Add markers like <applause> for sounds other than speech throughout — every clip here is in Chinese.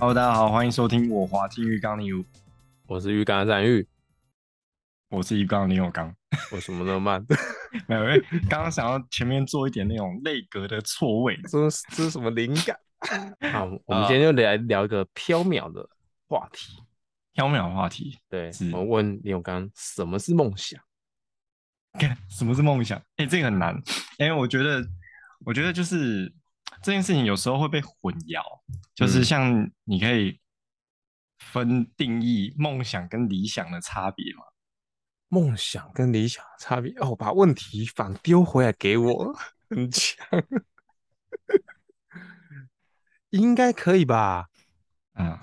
Hello，大家好，欢迎收听我滑进浴缸里，我是浴缸的展玉，我是浴缸的林永刚。我什么那么慢？<laughs> 没有，刚刚想要前面做一点那种内阁的错位，这是这是什么灵感？好，我们今天就来聊一个飘渺的话题。飘渺的话题，对，我问林永刚，什么是梦想？什么是梦想？哎、欸，这个很难，因为我觉得，我觉得就是这件事情有时候会被混淆，就是像你可以分定义梦想跟理想的差别吗？梦想跟理想的差别哦，把问题反丢回来给我，<laughs> 很强，应该可以吧？嗯，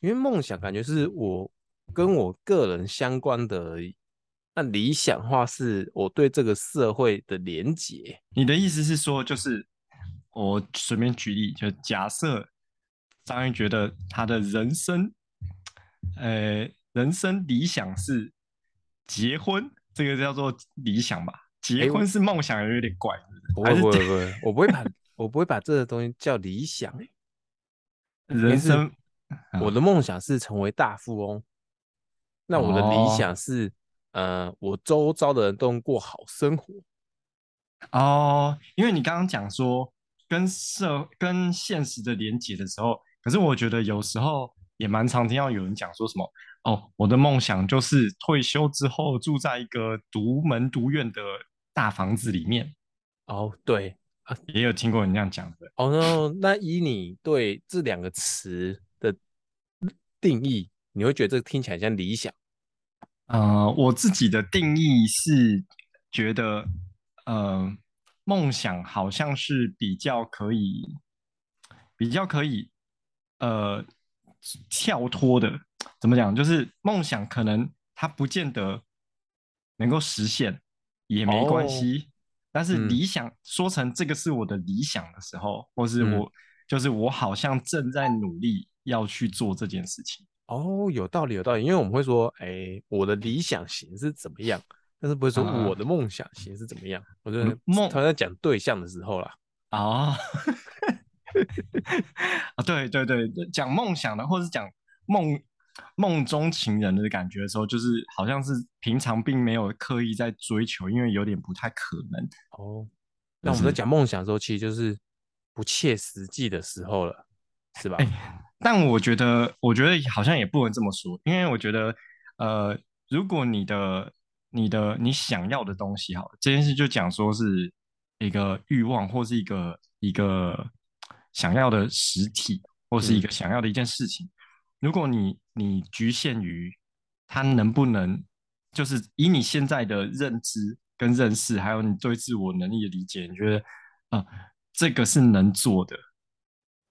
因为梦想感觉是我跟我个人相关的而已。那理想化是我对这个社会的连结。你的意思是说，就是我随便举例，就假设张玉觉得他的人生，呃，人生理想是结婚，这个叫做理想吧？结婚是梦想，有点怪，不会不会不会，我不会把我不会把这个东西叫理想。人生，我的梦想是成为大富翁，那我的理想是。呃，我周遭的人都能过好生活哦，因为你刚刚讲说跟社跟现实的连结的时候，可是我觉得有时候也蛮常听到有人讲说什么哦，我的梦想就是退休之后住在一个独门独院的大房子里面。哦，对，也有听过人这样讲的。哦，no, 那以你对这两个词的定义，你会觉得这个听起来像理想？呃，我自己的定义是觉得，呃，梦想好像是比较可以，比较可以，呃，跳脱的。怎么讲？就是梦想可能它不见得能够实现，也没关系。哦、但是理想、嗯、说成这个是我的理想的时候，或是我、嗯、就是我好像正在努力要去做这件事情。哦，有道理，有道理，因为我们会说，哎、欸，我的理想型是怎么样，但是不会说我的梦想型是怎么样。啊、我觉得梦他在讲对象的时候啦。哦，<laughs> 啊，对对对，讲梦想的，或是讲梦梦中情人的感觉的时候，就是好像是平常并没有刻意在追求，因为有点不太可能。哦，那我们在讲梦想的时候，其实就是不切实际的时候了，是吧？欸但我觉得，我觉得好像也不能这么说，因为我觉得，呃，如果你的、你的、你想要的东西，好了，这件事就讲说是一个欲望，或是一个一个想要的实体，或是一个想要的一件事情。嗯、如果你你局限于它能不能，就是以你现在的认知跟认识，还有你对自我能力的理解，你觉得，啊、呃，这个是能做的。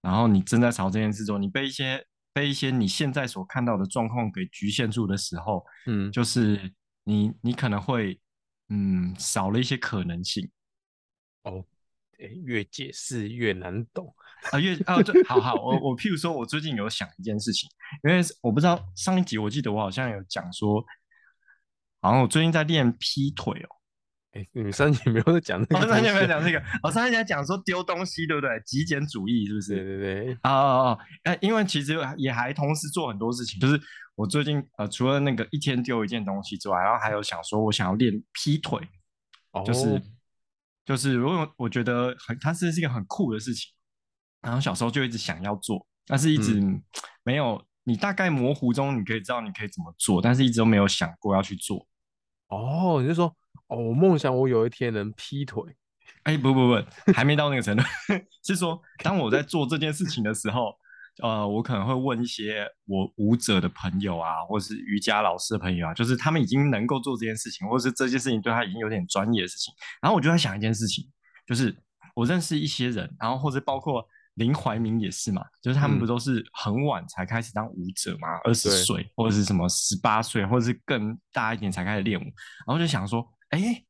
然后你正在朝这件事做，你被一些被一些你现在所看到的状况给局限住的时候，嗯，就是你你可能会嗯少了一些可能性。哦，越解释越难懂啊，越啊，对，好好，我我譬如说，我最近有想一件事情，因为我不知道上一集我记得我好像有讲说，好像我最近在练劈腿哦。哎、欸，你上集没有在讲那个？我上集没有讲这个。我上集在讲说丢东西，对不对？极简主义是不是？对对对。哦哦哦，哎，因为其实也还同时做很多事情，就是我最近呃，除了那个一天丢一件东西之外，然后还有想说我想要练劈腿，哦、就是就是，如果我觉得很，它是是一个很酷的事情，然后小时候就一直想要做，但是一直没有。嗯、你大概模糊中你可以知道你可以怎么做，但是一直都没有想过要去做。哦，你就说。哦，我梦想我有一天能劈腿。哎、欸，不不不，还没到那个程度。<laughs> <laughs> 是说，当我在做这件事情的时候，呃，我可能会问一些我舞者的朋友啊，或是瑜伽老师的朋友啊，就是他们已经能够做这件事情，或是这件事情对他已经有点专业的事情。然后我就在想一件事情，就是我认识一些人，然后或者包括林怀民也是嘛，就是他们不都是很晚才开始当舞者嘛，二十岁或者是什么十八岁，或者是更大一点才开始练舞，然后就想说。哎，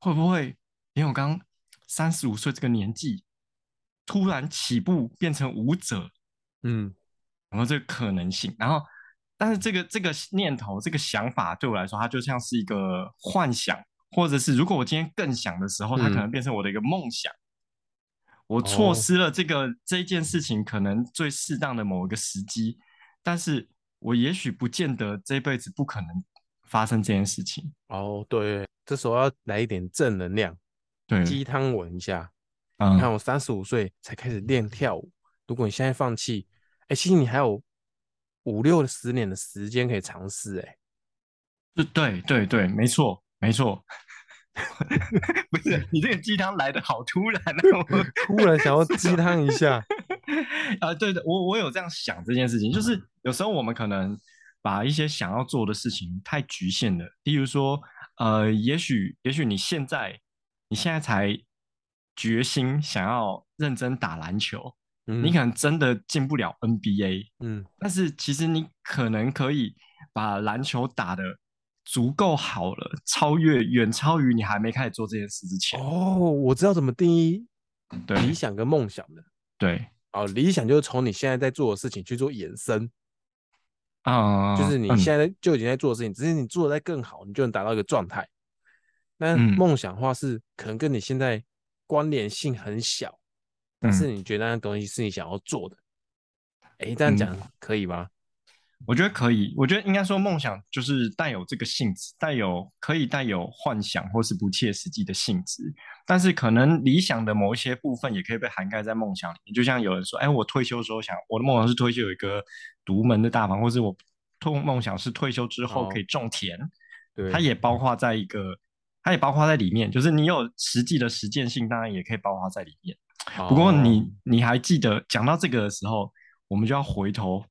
会不会连我刚三十五岁这个年纪，突然起步变成舞者？嗯，然后这个可能性，然后，但是这个这个念头、这个想法对我来说，它就像是一个幻想，或者是如果我今天更想的时候，它可能变成我的一个梦想。我错失了这个、oh. 这一件事情可能最适当的某一个时机，但是我也许不见得这辈子不可能发生这件事情。哦，oh, 对，这时候要来一点正能量，对，鸡汤文一下。嗯、你看，我三十五岁才开始练跳舞，如果你现在放弃，哎，其实你还有五六十年的时间可以尝试，哎，对对对对，没错没错。<laughs> 不是你这个鸡汤来的好突然啊！我 <laughs> 突然想要鸡汤一下 <laughs> 啊！对的，我我有这样想这件事情，就是有时候我们可能把一些想要做的事情太局限了。例如说，呃，也许也许你现在你现在才决心想要认真打篮球，嗯、你可能真的进不了 NBA，嗯，但是其实你可能可以把篮球打得。足够好了，超越远超于你还没开始做这件事之前。哦，我知道怎么定义对理想跟梦想的。对，哦，理想就是从你现在在做的事情去做延伸啊，就是你现在就已经在做的事情，嗯、只是你做的再更好，你就能达到一个状态。那梦想的话是可能跟你现在关联性很小，嗯、但是你觉得那东西是你想要做的。哎、欸，这样讲可以吗？我觉得可以，我觉得应该说梦想就是带有这个性质，带有可以带有幻想或是不切实际的性质，但是可能理想的某一些部分也可以被涵盖在梦想里面。就像有人说，哎，我退休的时候想，我的梦想是退休有一个独门的大房，或是我梦梦想是退休之后可以种田，哦、对，它也包括在一个，它也包括在里面。就是你有实际的实践性，当然也可以包括在里面。哦、不过你你还记得讲到这个的时候，我们就要回头。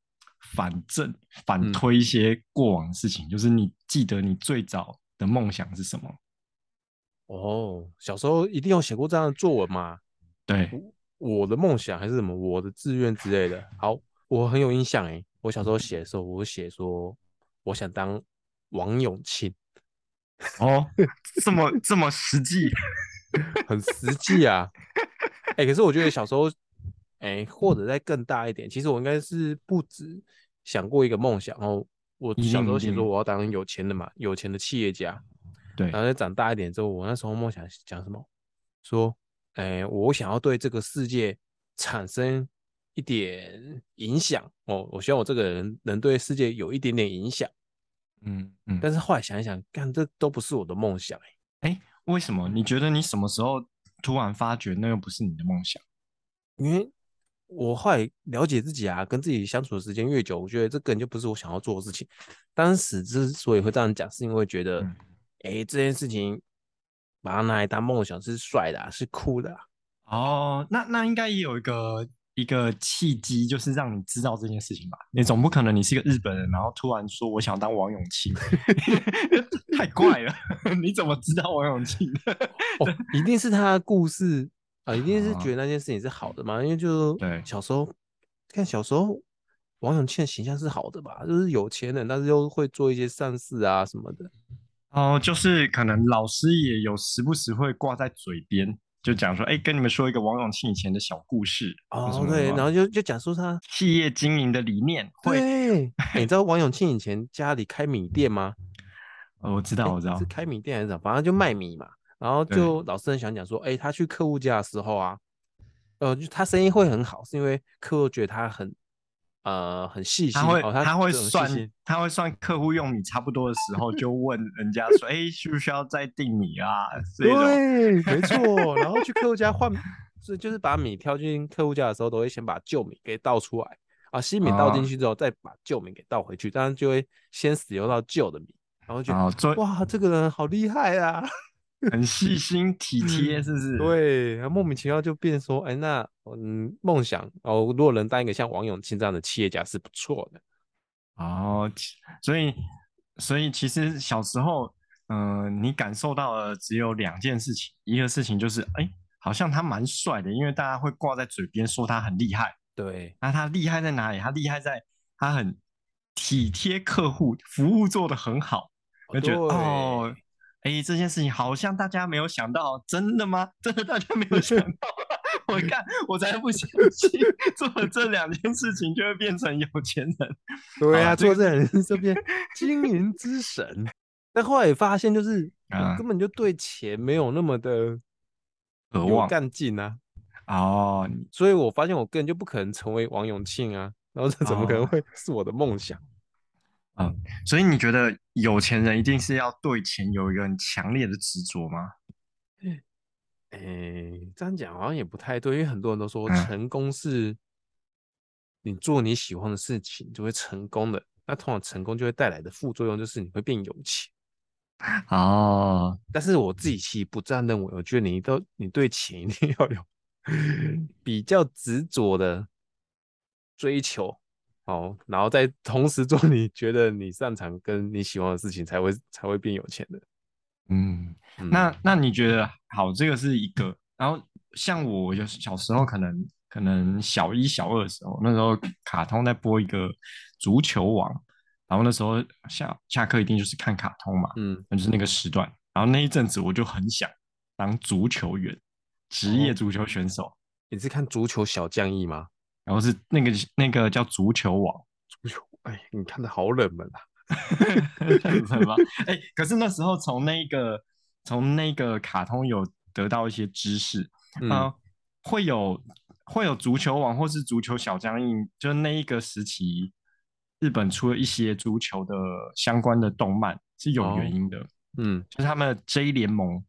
反正反推一些过往的事情，嗯、就是你记得你最早的梦想是什么？哦，小时候一定有写过这样的作文吗？对，我的梦想还是什么，我的志愿之类的。好，我很有印象诶，我小时候写的时候，我写说我想当王永庆。哦，这么这么实际，<laughs> 很实际啊！哎、欸，可是我觉得小时候。哎，或者再更大一点，其实我应该是不止想过一个梦想哦。我小时候写说我要当有钱的嘛，有钱的企业家。对，然后再长大一点之后，我那时候梦想讲什么？说，哎，我想要对这个世界产生一点影响哦。我希望我这个人能对世界有一点点影响。嗯嗯。但是后来想一想，干，这都不是我的梦想。哎，为什么？你觉得你什么时候突然发觉那又不是你的梦想？因为。我后来了解自己啊，跟自己相处的时间越久，我觉得这根本就不是我想要做的事情。当时之所以会这样讲，是因为觉得，哎、嗯欸，这件事情把它拿来当梦想是帅的、啊，是酷的、啊。哦，那那应该也有一个一个契机，就是让你知道这件事情吧？你总不可能你是一个日本人，然后突然说我想当王永庆，<laughs> 太怪了。<laughs> 你怎么知道王永庆？哦，一定是他的故事。啊，一定是觉得那件事情是好的嘛？因为就小时候，看小时候王永庆的形象是好的吧？就是有钱人，但是又会做一些善事啊什么的。哦，就是可能老师也有时不时会挂在嘴边，就讲说，哎，跟你们说一个王永庆以前的小故事。哦，对，然后就就讲述他企业经营的理念。对，你知道王永庆以前家里开米店吗？<laughs> 哦，我知道，我知道，是开米店还是什么？反正就卖米嘛。然后就老师很想讲说，哎、欸，他去客户家的时候啊，呃，就他生意会很好，是因为客户觉得他很呃很细心，他会、哦、他，他会算他会算客户用米差不多的时候，就问人家说，哎、欸，需不需要再订米啊？对，没错。然后去客户家换，<laughs> 是就是把米挑进客户家的时候，都会先把旧米给倒出来啊，新米倒进去之后，再把旧米给倒回去，当然就会先使用到旧的米，然后就哇，这个人好厉害啊！<laughs> 很细心体贴，是不是？对，莫名其妙就变说，哎，那嗯，梦想哦，如果能当一个像王永庆这样的企业家是不错的。哦，所以，所以其实小时候，嗯、呃，你感受到的只有两件事情，一个事情就是，哎，好像他蛮帅的，因为大家会挂在嘴边说他很厉害。对，那他厉害在哪里？他厉害在他很体贴客户，服务做得很好，我觉得哦。哎，这件事情好像大家没有想到，真的吗？<laughs> 真的大家没有想 <laughs> 到？<laughs> 我看我才不相信，做了这两件事情就会变成有钱人。对啊，做这两件事就变经营之神。但后来也发现，就是、嗯、根本就对钱没有那么的渴望干劲啊。哦，所以我发现我个人就不可能成为王永庆啊，然后这怎么可能会是我的梦想？哦、嗯，所以你觉得有钱人一定是要对钱有一个很强烈的执着吗？哎、欸，这样讲好像也不太对，因为很多人都说成功是你做你喜欢的事情就会成功的，那通常成功就会带来的副作用就是你会变有钱。<laughs> 哦，但是我自己其实不这样认为，我觉得你都你对钱一定要有 <laughs> 比较执着的追求，哦，然后再同时做你觉得你擅长跟你喜欢的事情，才会才会变有钱的。嗯，那那你觉得好？这个是一个。然后像我有小时候可能可能小一小二的时候，那时候卡通在播一个足球王，然后那时候下下课一定就是看卡通嘛，嗯，就是那个时段。然后那一阵子我就很想当足球员，职业足球选手。哦，你是看足球小将义吗？然后是那个那个叫足球网，<laughs> 足球，哎，你看的好冷门啊。什么？哎，可是那时候从那个从那个卡通有得到一些知识，嗯、呃，会有会有足球网或是足球小将印，就那一个时期，日本出了一些足球的相关的动漫是有原因的，哦、嗯，就是他们的 J 联盟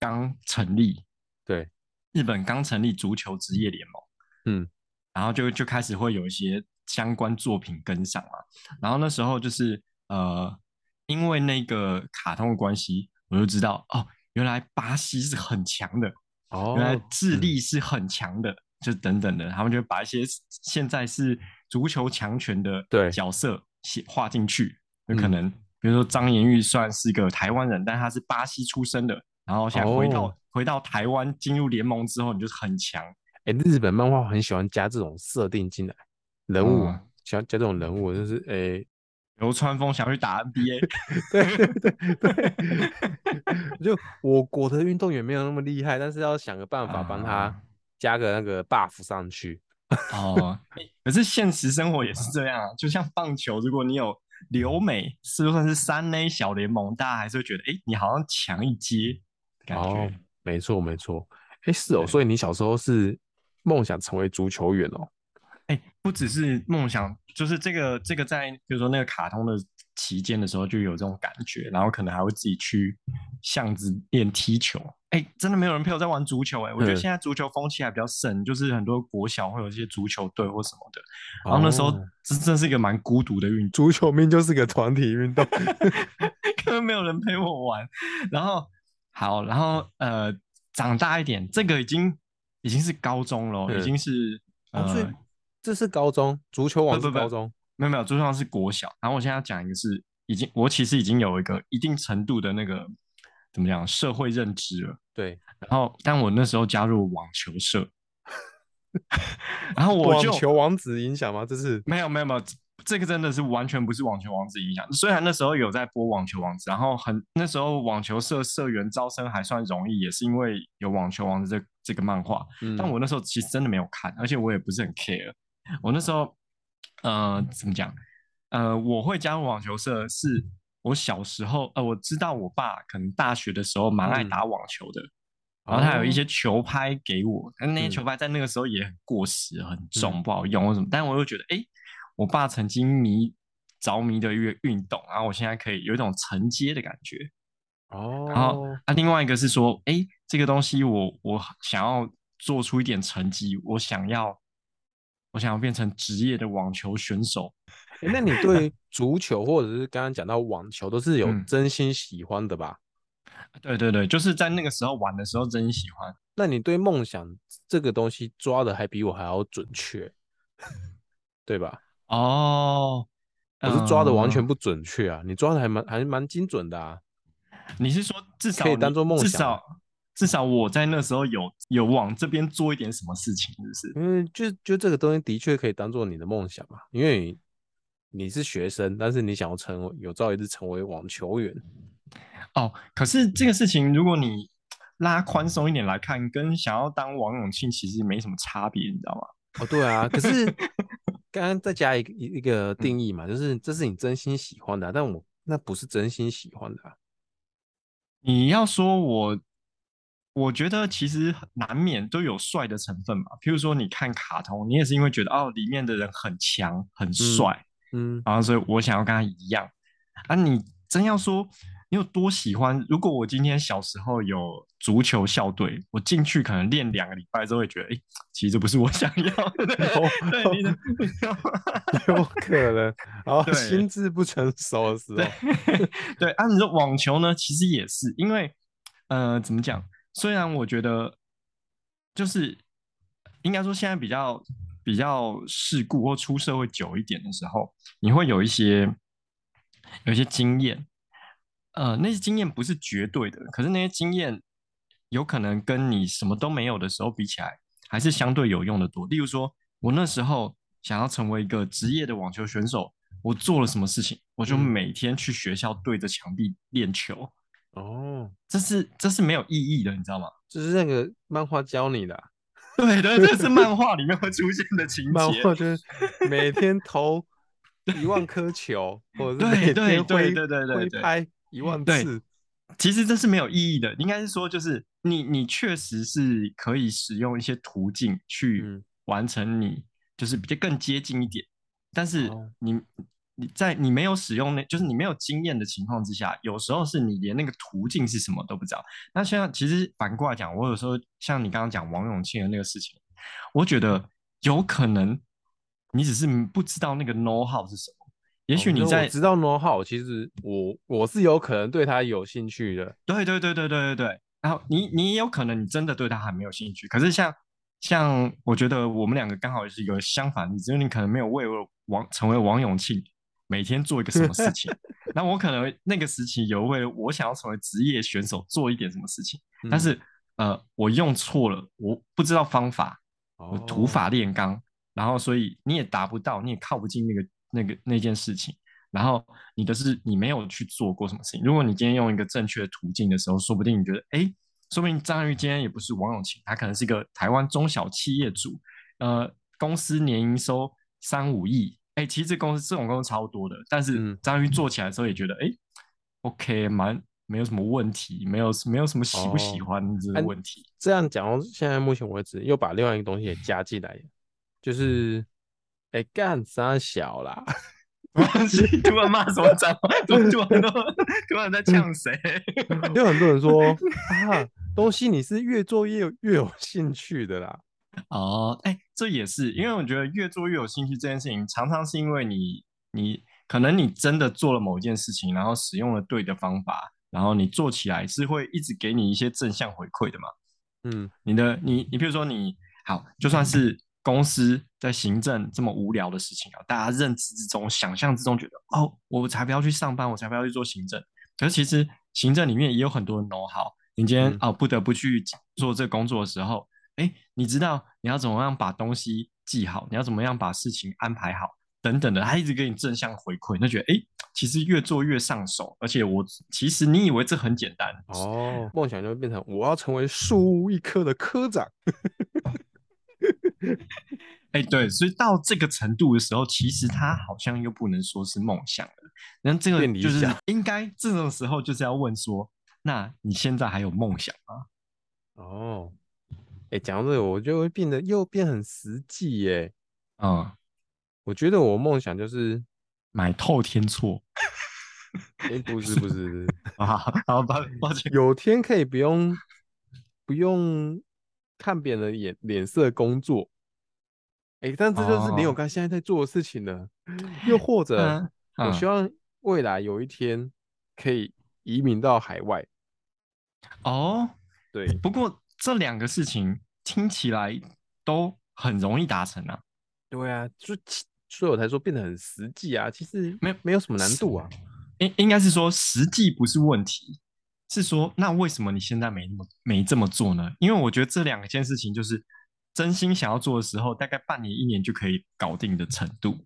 刚成立，对，日本刚成立足球职业联盟，嗯，然后就就开始会有一些相关作品跟上嘛，然后那时候就是。呃，因为那个卡通的关系，我就知道哦，原来巴西是很强的，哦，原来智利是很强的，嗯、就等等的，他们就把一些现在是足球强权的角色写画进去，有可能，比如说张延玉算是个台湾人，但他是巴西出生的，然后现在回到、哦、回到台湾进入联盟之后，你就是很强。哎，日本漫画很喜欢加这种设定进来，人物、嗯、喜欢加这种人物，就是哎。流川枫想去打 NBA，<laughs> 对对对对，<laughs> 就我国的运动员没有那么厉害，但是要想个办法帮他加个那个 buff 上去。哦，<laughs> 可是现实生活也是这样啊，就像棒球，如果你有留美，是就算是三 A 小联盟，大家还是会觉得，哎、欸，你好像强一阶，感觉。哦、没错没错，哎、欸、是哦，所以你小时候是梦想成为足球员哦。哎、欸，不只是梦想，就是这个这个在，比如说那个卡通的期间的时候，就有这种感觉，然后可能还会自己去巷子练踢球。哎、欸，真的没有人陪我在玩足球、欸，哎，我觉得现在足球风气还比较盛，就是很多国小会有一些足球队或什么的。然后那时候这真是一个蛮孤独的运动，足球命就是个团体运动，<laughs> 根本没有人陪我玩。然后好，然后呃，长大一点，这个已经已经是高中了，已经是呃。哦这是高中足球王是高中，没有没有，足球王是国小。然后我现在要讲一个是已经，我其实已经有一个一定程度的那个怎么讲社会认知了。对，然后但我那时候加入网球社，<laughs> 然后我就网球王子影响吗？这是没有没有没有，这个真的是完全不是网球王子影响。虽然那时候有在播网球王子，然后很那时候网球社社员招生还算容易，也是因为有网球王子这这个漫画。嗯，但我那时候其实真的没有看，而且我也不是很 care。我那时候，呃，怎么讲？呃，我会加入网球社，是我小时候，呃，我知道我爸可能大学的时候蛮爱打网球的，嗯、然后他有一些球拍给我，但那些球拍在那个时候也很过时，很重，嗯、不好用或什么。但我又觉得，哎，我爸曾经迷着迷的一个运动，然后我现在可以有一种承接的感觉。哦，然后啊，另外一个是说，哎，这个东西我我想要做出一点成绩，我想要。我想要变成职业的网球选手。欸，那你对足球或者是刚刚讲到网球都是有真心喜欢的吧？嗯，对对对，就是在那个时候玩的时候真心喜欢。那你对梦想这个东西抓的还比我还要准确，对吧？哦，我是抓的完全不准确啊，你抓的还蛮还蛮精准的啊。你是说至少可以当做梦想？至少我在那时候有有往这边做一点什么事情，是不是因为就就这个东西的确可以当做你的梦想嘛，因为你是学生，但是你想要成为有朝一日成为网球员。哦，可是这个事情如果你拉宽松一点来看，跟想要当王永庆其实没什么差别，你知道吗？哦，对啊，可是 <laughs> 刚刚再加一个一个定义嘛，就是这是你真心喜欢的啊，但我那不是真心喜欢的啊。你要说我。我觉得其实难免都有帅的成分嘛。譬如说，你看卡通，你也是因为觉得哦，里面的人很强很帅，嗯，嗯，然后所以我想要跟他一样。啊，你真要说你有多喜欢？如果我今天小时候有足球校队，我进去可能练两个礼拜之后会觉得，哎，其实这不是我想要的。<laughs> 对，你的 <laughs> 有可能，然后心智不成熟的时候，<laughs> 对，对啊，你说网球呢？其实也是因为，呃，怎么讲？虽然我觉得，就是应该说现在比较比较世故或出社会久一点的时候，你会有一些有一些经验，呃，那些经验不是绝对的，可是那些经验有可能跟你什么都没有的时候比起来，还是相对有用的多。例如说，我那时候想要成为一个职业的网球选手，我做了什么事情？我就每天去学校对着墙壁练球。哦，这是这是没有意义的，你知道吗？<laughs> 就是那个漫画教你的、<laughs> 啊，对对，这是漫画里面会出现的情节。漫画就是每天投一万颗球，或者是每天挥对对对对挥拍一万次。其实这是没有意义的，应该是说，就是你你确实是可以使用一些途径去完成你，就是比较更接近一点，但是你。哦你在你没有使用那，就是你没有经验的情况之下，有时候是你连那个途径是什么都不知道。那现在其实反过来讲，我有时候像你刚刚讲王永庆的那个事情，我觉得有可能你只是不知道那个 know how 是什么。也许你在、哦、知道 know how，其实我我是有可能对他有兴趣的。对对对对对对对。然后你你也有可能你真的对他还没有兴趣。可是像像我觉得我们两个刚好是一个相反，你只有你可能没有为了王成为王永庆。每天做一个什么事情？<laughs> 那我可能那个时期有为我想要成为职业选手做一点什么事情，嗯、但是呃，我用错了，我不知道方法，我土法炼钢，哦、然后所以你也达不到，你也靠不进那个那个那件事情。然后你的是你没有去做过什么事情。如果你今天用一个正确的途径的时候，说不定你觉得，哎，说不定张玉今天也不是王永庆，他可能是一个台湾中小企业主，呃，公司年营收三五亿。哎、欸，其实这公司这种公司超多的，但是张玉做起来的时候也觉得，哎、，OK，蛮没有什么问题，没有没有什么喜不喜欢这个问题。哦、这样讲，现在目前为止又把另外一个东西也加进来，就是，哎、欸，干啥小啦？<laughs> 突然骂什么脏话？突然突然在呛谁？<laughs> 有很多人说 <laughs> 啊，东西你是越做越有越有兴趣的啦。哦，哎，这也是因为我觉得越做越有兴趣这件事情，常常是因为你，你可能你真的做了某一件事情，然后使用了对的方法，然后你做起来是会一直给你一些正向回馈的嘛。嗯，你的你你比如说你好，就算是公司在行政这么无聊的事情啊，大家认知之中、想象之中觉得哦，我才不要去上班，我才不要去做行政。可是其实行政里面也有很多的 know how，你今天、嗯、哦不得不去做这个工作的时候。哎，你知道你要怎么样把东西记好，你要怎么样把事情安排好，等等的，他一直给你正向回馈，你就觉得哎，其实越做越上手，而且我其实你以为这很简单哦，梦想就会变成我要成为树屋一科的科长。<laughs> 哎，对，所以到这个程度的时候，其实他好像又不能说是梦想了，那这个就是应该这种时候就是要问说，那你现在还有梦想吗？哦。哎，讲到这个，我就会变得又变很实际耶。嗯，我觉得我梦想就是买透天厝。哎，不是不是不是 <laughs> 啊，好抱抱歉，有天可以不用不用看别人的眼脸色工作。哎，但这就是林永刚现在在做的事情了。<laughs> 又或者，我希望未来有一天可以移民到海外。哦，对，不过。这两个事情听起来都很容易达成啊。对啊，就所以我才说变得很实际啊。其实没没有什么难度啊。应应该是说实际不是问题，是说那为什么你现在没那么没这么做呢？因为我觉得这两件事情就是真心想要做的时候，大概半年一年就可以搞定的程度。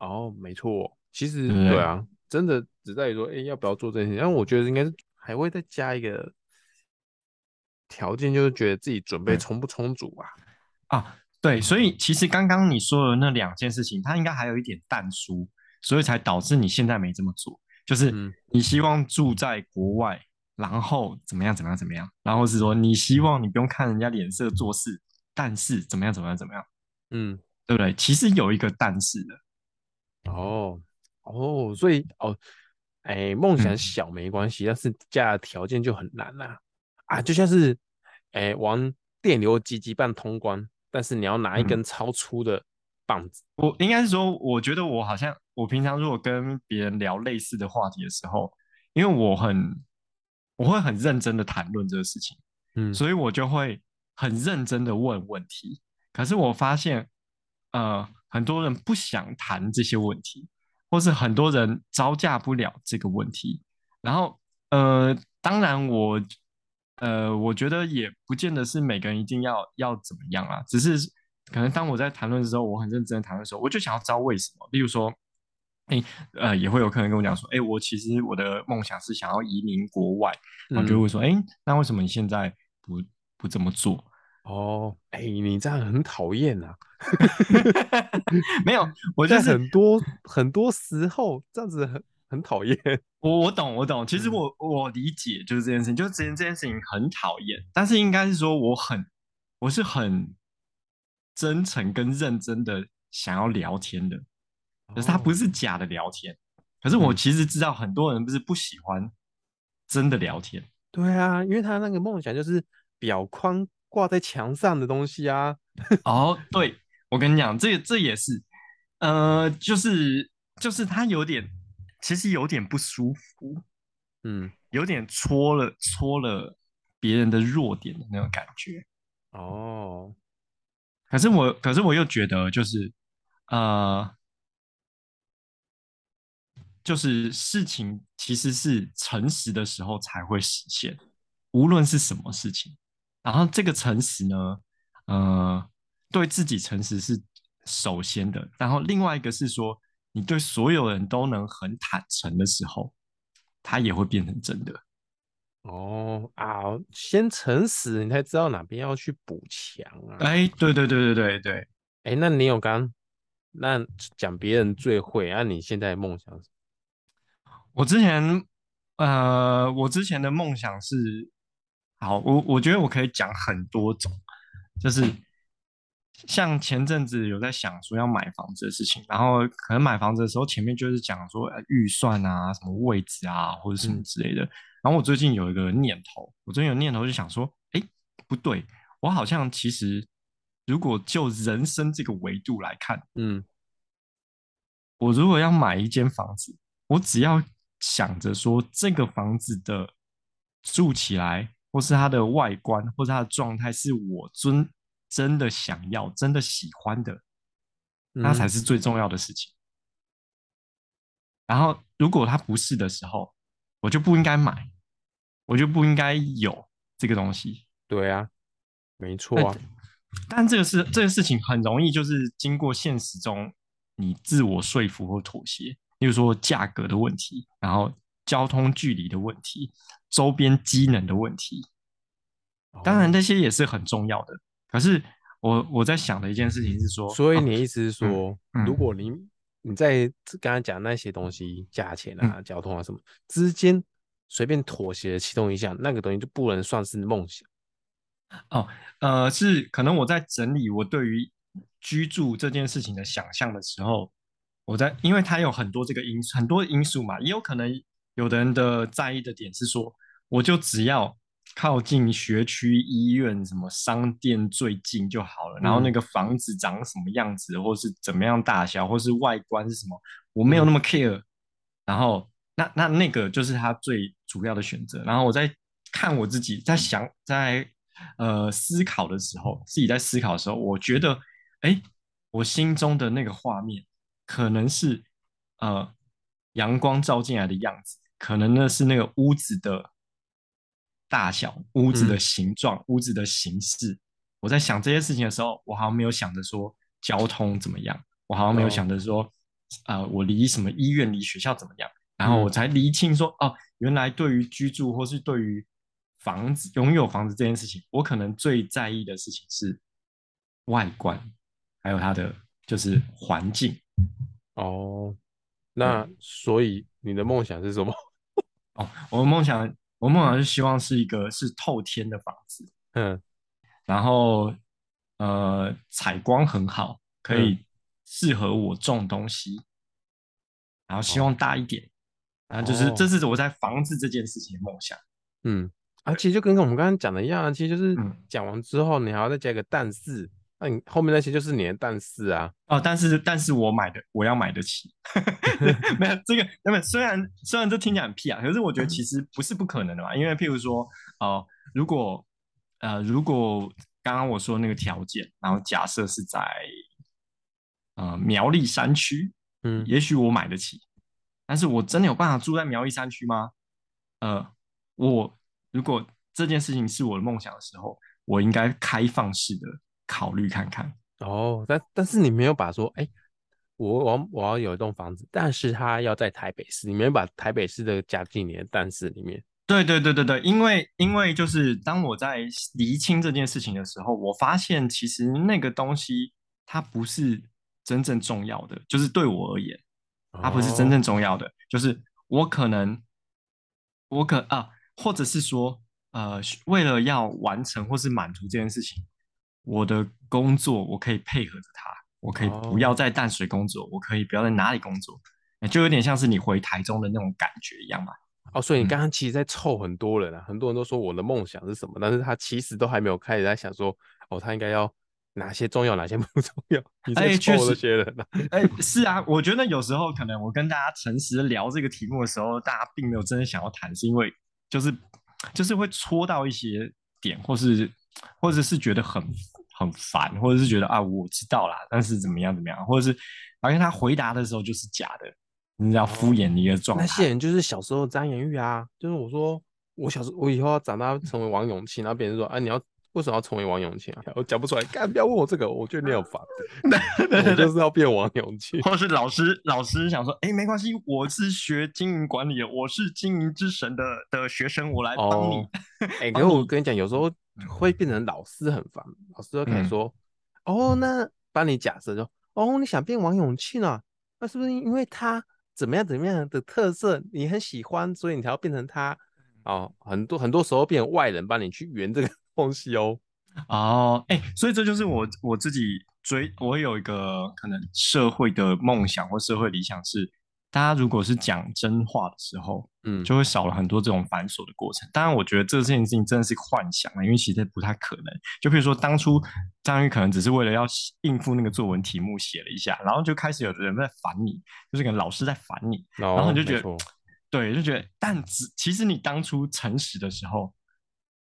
哦，没错，其实对，啊，真的只在于说，哎，要不要做这件事情？但我觉得应该是还会再加一个。条件就是觉得自己准备充不充足啊？啊，对，所以其实刚刚你说的那两件事情，它应该还有一点但书，所以才导致你现在没这么做。就是你希望住在国外，然后怎么样怎么样怎么样，然后是说你希望你不用看人家脸色做事，但是怎么样怎么样怎么样，嗯，对不对？其实有一个但是的，哦哦，所以哦，哎，梦想小没关系，嗯、但是加的条件就很难啦、啊，啊，就像是哎玩电流击击棒通关，但是你要拿一根超粗的棒子，嗯、我应该是说，我觉得我好像我平常如果跟别人聊类似的话题的时候，因为我很。我会很认真的谈论这个事情，嗯，所以我就会很认真的问问题。可是我发现，呃，很多人不想谈这些问题，或是很多人招架不了这个问题。然后，呃，当然我，呃，我觉得也不见得是每个人一定要要怎么样啊，只是可能当我在谈论的时候，我很认真的谈论的时候，我就想要知道为什么。例如说。哎，呃，也会有客人跟我讲说，哎，我其实我的梦想是想要移民国外，然后就会说，哎、嗯，那为什么你现在不不这么做？哦，哎，你这样很讨厌啊！没有，我 <laughs> 觉得很多很多时候这样子很很讨厌。<laughs> 我我懂我懂，其实我、嗯、我理解就是这件事情，就是这件这件事情很讨厌，但是应该是说我很我是很真诚跟认真的想要聊天的。可是他不是假的聊天，可是我其实知道很多人不是不喜欢真的聊天。对啊，因为他那个梦想就是表框挂在墙上的东西啊。<laughs> 哦，对，我跟你讲，这这也是，呃，就是就是他有点，其实有点不舒服，嗯，有点戳了戳了别人的弱点的那种感觉。哦，可是我可是我又觉得就是，呃。就是事情其实是诚实的时候才会实现，无论是什么事情。然后这个诚实呢，呃，对自己诚实是首先的。然后另外一个是说，你对所有人都能很坦诚的时候，它也会变成真的。哦啊，先诚实，你才知道哪边要去补强啊。哎，对对对对对对。哎，那你有刚那讲别人最会，那、啊、你现在的梦想是？我之前，呃，我之前的梦想是，好，我我觉得我可以讲很多种，就是像前阵子有在想说要买房子的事情，然后可能买房子的时候前面就是讲说预算啊、什么位置啊或者什么之类的，然后我最近有一个念头，我最近有念头就想说，哎，不对，我好像其实如果就人生这个维度来看，嗯，我如果要买一间房子，我只要想着说，这个房子的住起来，或是它的外观，或是它的状态，是我真真的想要、真的喜欢的，那才是最重要的事情。嗯。然后，如果它不是的时候，我就不应该买，我就不应该有这个东西。对啊，没错啊。但这个事这个事情很容易，就是经过现实中你自我说服或妥协。例如说价格的问题，然后交通距离的问题，周边机能的问题，当然这些也是很重要的。可是我我在想的一件事情是说，所以你意思是说，如果你你在刚才讲那些东西，价钱啊、嗯、交通啊什么之间随便妥协其中一项，那个东西就不能算是梦想。哦，呃，是可能我在整理我对于居住这件事情的想象的时候。我在，因为它有很多这个因素，很多因素嘛，也有可能有的人的在意的点是说，我就只要靠近学区、医院、什么商店最近就好了，然后那个房子长什么样子，或是怎么样大小，或是外观是什么，我没有那么 care。然后那那那个就是他最主要的选择。然后我在看我自己，在想，在呃思考的时候，自己在思考的时候，我觉得，哎，我心中的那个画面。可能是呃阳光照进来的样子，可能呢是那个屋子的大小、屋子的形状、嗯、屋子的形式。我在想这些事情的时候，我好像没有想着说交通怎么样，我好像没有想着说呃，我离什么医院、离学校怎么样，然后我才厘清说哦，原来对于居住或是对于房子拥有房子这件事情，我可能最在意的事情是外观，还有它的就是环境。哦，那所以你的梦想是什么？<laughs> 哦，我的梦想我梦想是希望是一个是透天的房子，嗯，然后呃采光很好，可以适合我种东西，嗯、然后希望大一点，然后就是、哦、这是我在房子这件事情的梦想，嗯，啊，其实就跟我们刚刚讲的一样，其实就是讲完之后你还要再加一个但是。那你后面那些就是你的但是啊，哦，但是但是我买的我要买得起，<laughs> 没有这个，那么虽然虽然这听起来很屁啊，可是我觉得其实不是不可能的嘛，因为譬如说，哦、呃，如果呃如果刚刚我说那个条件，然后假设是在呃苗栗山区，嗯，也许我买得起，但是我真的有办法住在苗栗山区吗？呃，我如果这件事情是我的梦想的时候，我应该开放式的。考虑看看哦，但但是你没有把说，哎、欸，我我我要有一栋房子，但是他要在台北市，你没有把台北市的加进你的但是里面。对对对对对，因为因为就是当我在厘清这件事情的时候，我发现其实那个东西它不是真正重要的，就是对我而言，它不是真正重要的，哦、就是我可能我可啊，或者是说呃，为了要完成或是满足这件事情。我的工作，我可以配合着他，我可以不要在淡水工作，oh. 我可以不要在哪里工作，就有点像是你回台中的那种感觉一样嘛。哦，oh, 所以你刚刚其实在凑很多人啊，嗯、很多人都说我的梦想是什么，但是他其实都还没有开始在想说，哦，他应该要哪些重要，哪些 <laughs> 不重要。你在凑这些人啊？哎、欸，是啊，我觉得有时候可能我跟大家诚实聊这个题目的时候，大家并没有真的想要谈，是因为就是就是会戳到一些点，或是。或者是觉得很很烦，或者是觉得啊，我知道啦，但是怎么样怎么样，或者是发现他回答的时候就是假的，你知道敷衍的一个状态。那些人就是小时候张颜玉啊，就是我说我小时候我以后要长大成为王永庆，然后别人说啊，你要为什么要成为王永庆啊？我讲不出来，干不要问我这个，我觉得你有烦。<laughs> 我就是要变王永庆，或是老师老师想说，哎、欸，没关系，我是学经营管理的，我是经营之神的的学生，我来帮你。<laughs> 哎、哦，可是我跟你讲，有时候。会变成老师很烦，老师就开始说，嗯、哦，那帮你假设说，哦，你想变王永庆啊？那是不是因为他怎么样怎么样的特色你很喜欢，所以你才要变成他？哦，很多很多时候变成外人帮你去圆这个东西哦。哦，哎、欸，所以这就是我我自己追，我有一个可能社会的梦想或社会理想是。大家如果是讲真话的时候，嗯，就会少了很多这种繁琐的过程。当然，我觉得这件事情真的是幻想了，因为其实不太可能。就比如说，当初张宇可能只是为了要应付那个作文题目写了一下，然后就开始有的人在烦你，就是可能老师在烦你，哦、然后你就觉得，对，就觉得，但只其实你当初诚实的时候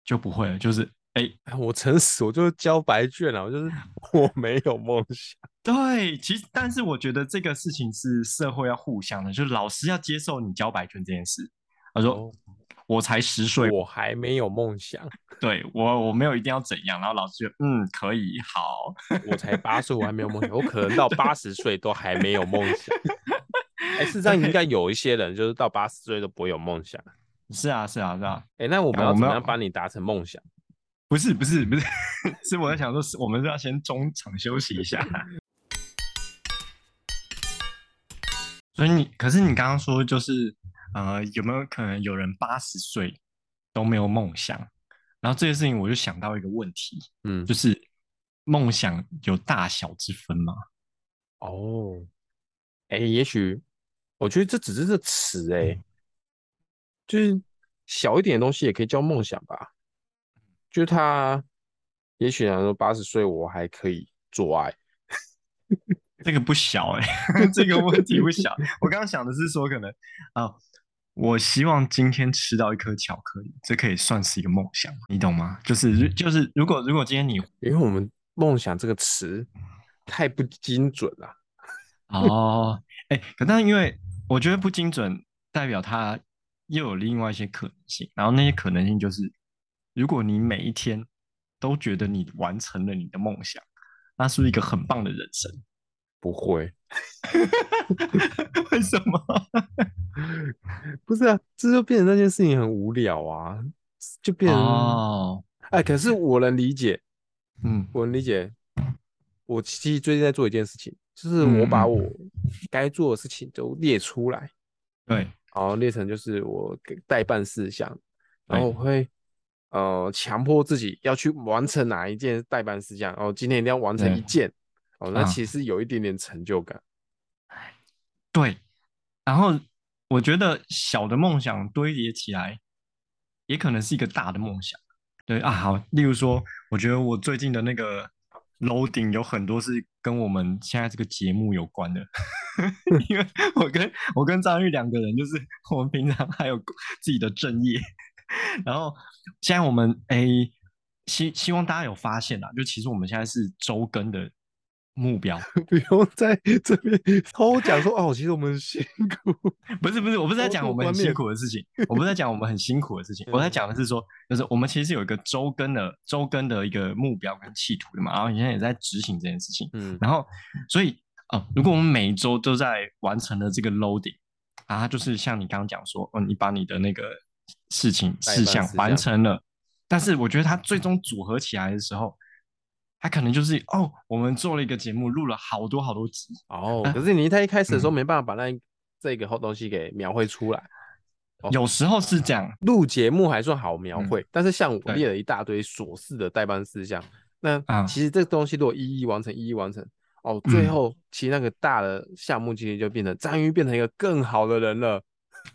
就不会了，就是。哎，我诚实，我就是交白卷了，我就是 <laughs> 我没有梦想。对，其实但是我觉得这个事情是社会要互相的，就是老师要接受你交白卷这件事。他说：“哦、我才十岁，我还没有梦想。<laughs> 对”对我，我没有一定要怎样。然后老师就嗯，可以好。我才八岁，我还没有梦想。我可能到八十岁都还没有梦想。<laughs> 哎，事实上应该有一些人就是到八十岁都不会有梦想。是啊，是啊，是啊。哎，那我们要怎么样帮你达成梦想？不是不是不是，<laughs> 是我在想说，是我们是要先中场休息一下。所以你，可是你刚刚说，就是呃，有没有可能有人八十岁都没有梦想？然后这件事情，我就想到一个问题，嗯，就是梦想有大小之分吗？哦，哎，也许我觉得这只是个词，哎，就是小一点的东西也可以叫梦想吧。就他，也许来说八十岁我还可以做爱，这个不小哎、欸，<laughs> 这个问题不小。我刚刚想的是说，可能啊，我希望今天吃到一颗巧克力，这可以算是一个梦想，你懂吗？就是就是，如果如果今天你，因为我们梦想这个词太不精准了。哦，哎、欸，可但因为我觉得不精准，代表它又有另外一些可能性，然后那些可能性就是。如果你每一天都觉得你完成了你的梦想，那是不是一个很棒的人生？<laughs> 不会，<laughs> 为什么？<laughs> 不是啊，这就变成那件事情很无聊啊，就变成哦，哎，可是我能理解，嗯，我能理解。我其实最近在做一件事情，就是我把我该做的事情都列出来，对，然后列成就是我代办事项。然后我会呃强迫自己要去完成哪一件代办事项，哦，今天一定要完成一件，哦，那其实有一点点成就感。对，然后我觉得小的梦想堆叠起来，也可能是一个大的梦想。对啊，好，例如说，我觉得我最近的那个 loading 有很多是跟我们现在这个节目有关的，<laughs> 因为我跟我跟张玉两个人，就是我们平常还有自己的正业，<laughs> 然后现在我们哎，希希望大家有发现啦，就其实我们现在是周更的。目标 <laughs> 不用在这边偷讲说哦，其实我们很辛苦。<laughs> 不是不是，我不是在讲我们很辛苦的事情，我不是在讲我们很辛苦的事情，我在讲的是说，就是我们其实有一个周更的周更的一个目标跟企图的嘛，然后你现在也在执行这件事情，嗯，然后所以哦，如果我们每一周都在完成了这个 loading 啊，就是像你刚刚讲说，哦，你把你的那个事情事项完成了，但是我觉得它最终组合起来的时候。它可能就是哦，我们做了一个节目，录了好多好多集哦。可是你他一开始的时候没办法把那这个东西给描绘出来。有时候是这样，录节目还算好描绘，但是像我列了一大堆琐事的代办事项，那其实这个东西如果一一完成，一一完成，哦，最后其实那个大的项目其实就变成章鱼变成一个更好的人了。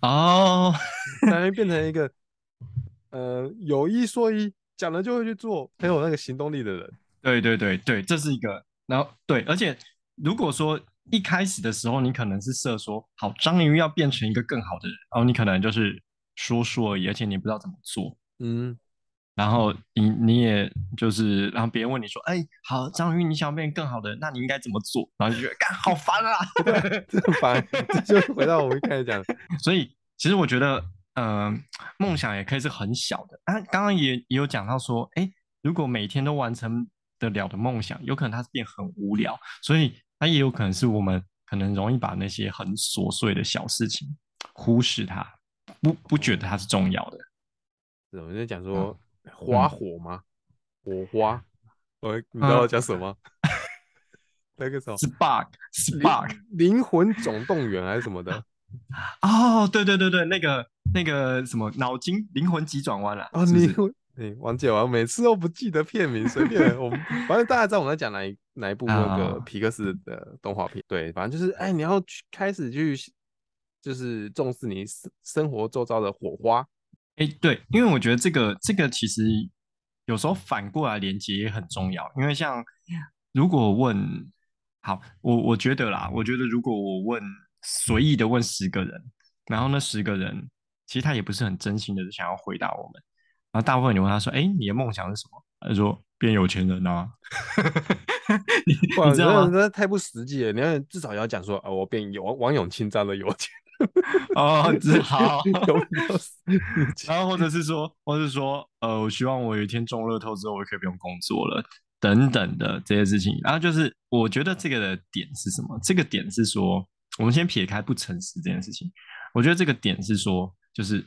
哦，<laughs> 反而变成一个呃有一说一，讲了就会去做，很有那个行动力的人。对对对对，这是一个，然后对，而且如果说一开始的时候你可能是设说好章鱼要变成一个更好的人，然后你可能就是说说而已，而且你不知道怎么做，嗯，然后你你也就是，然后别人问你说，哎，好，章鱼你想要变更好的，那你应该怎么做？然后就觉得，干，好烦啊，<laughs> 这很烦，就回到我们一开始讲的，所以其实我觉得，嗯、呃，梦想也可以是很小的，啊，刚刚也也有讲到说，哎，如果每天都完成。得了的梦想，有可能它是变很无聊，所以它也有可能是我们可能容易把那些很琐碎的小事情忽视它，不不觉得它是重要的。是，我在讲说花火吗？火花？我你知道我讲什么？<laughs> 那个什么？Spark，Spark，灵魂总动员还是什么的？哦，对对对对，那个那个什么脑筋灵魂急转弯了啊，你。哎，王姐，我每次都不记得片名，随便我们，反正大家知道我们在讲哪一哪一部那个皮克斯的动画片。Oh. 对，反正就是，哎，你要去开始去，就是重视你生活周遭的火花。哎，对，因为我觉得这个这个其实有时候反过来连接也很重要。因为像如果问，好，我我觉得啦，我觉得如果我问随意的问十个人，然后那十个人其实他也不是很真心的想要回答我们。然后大部分你问他说：“哎，你的梦想是什么？”他说：“变有钱人啊。<laughs> 你”你你知道吗？那太不实际了。你要至少要讲说：“哦，我变王王永庆这样的有钱。” <laughs> 哦，<laughs> 只好。<laughs> 然后或者是说，或者是说，呃，我希望我有一天中乐透之后，我可以不用工作了，等等的这些事情。然后就是，我觉得这个的点是什么？这个点是说，我们先撇开不诚实这件事情。我觉得这个点是说，就是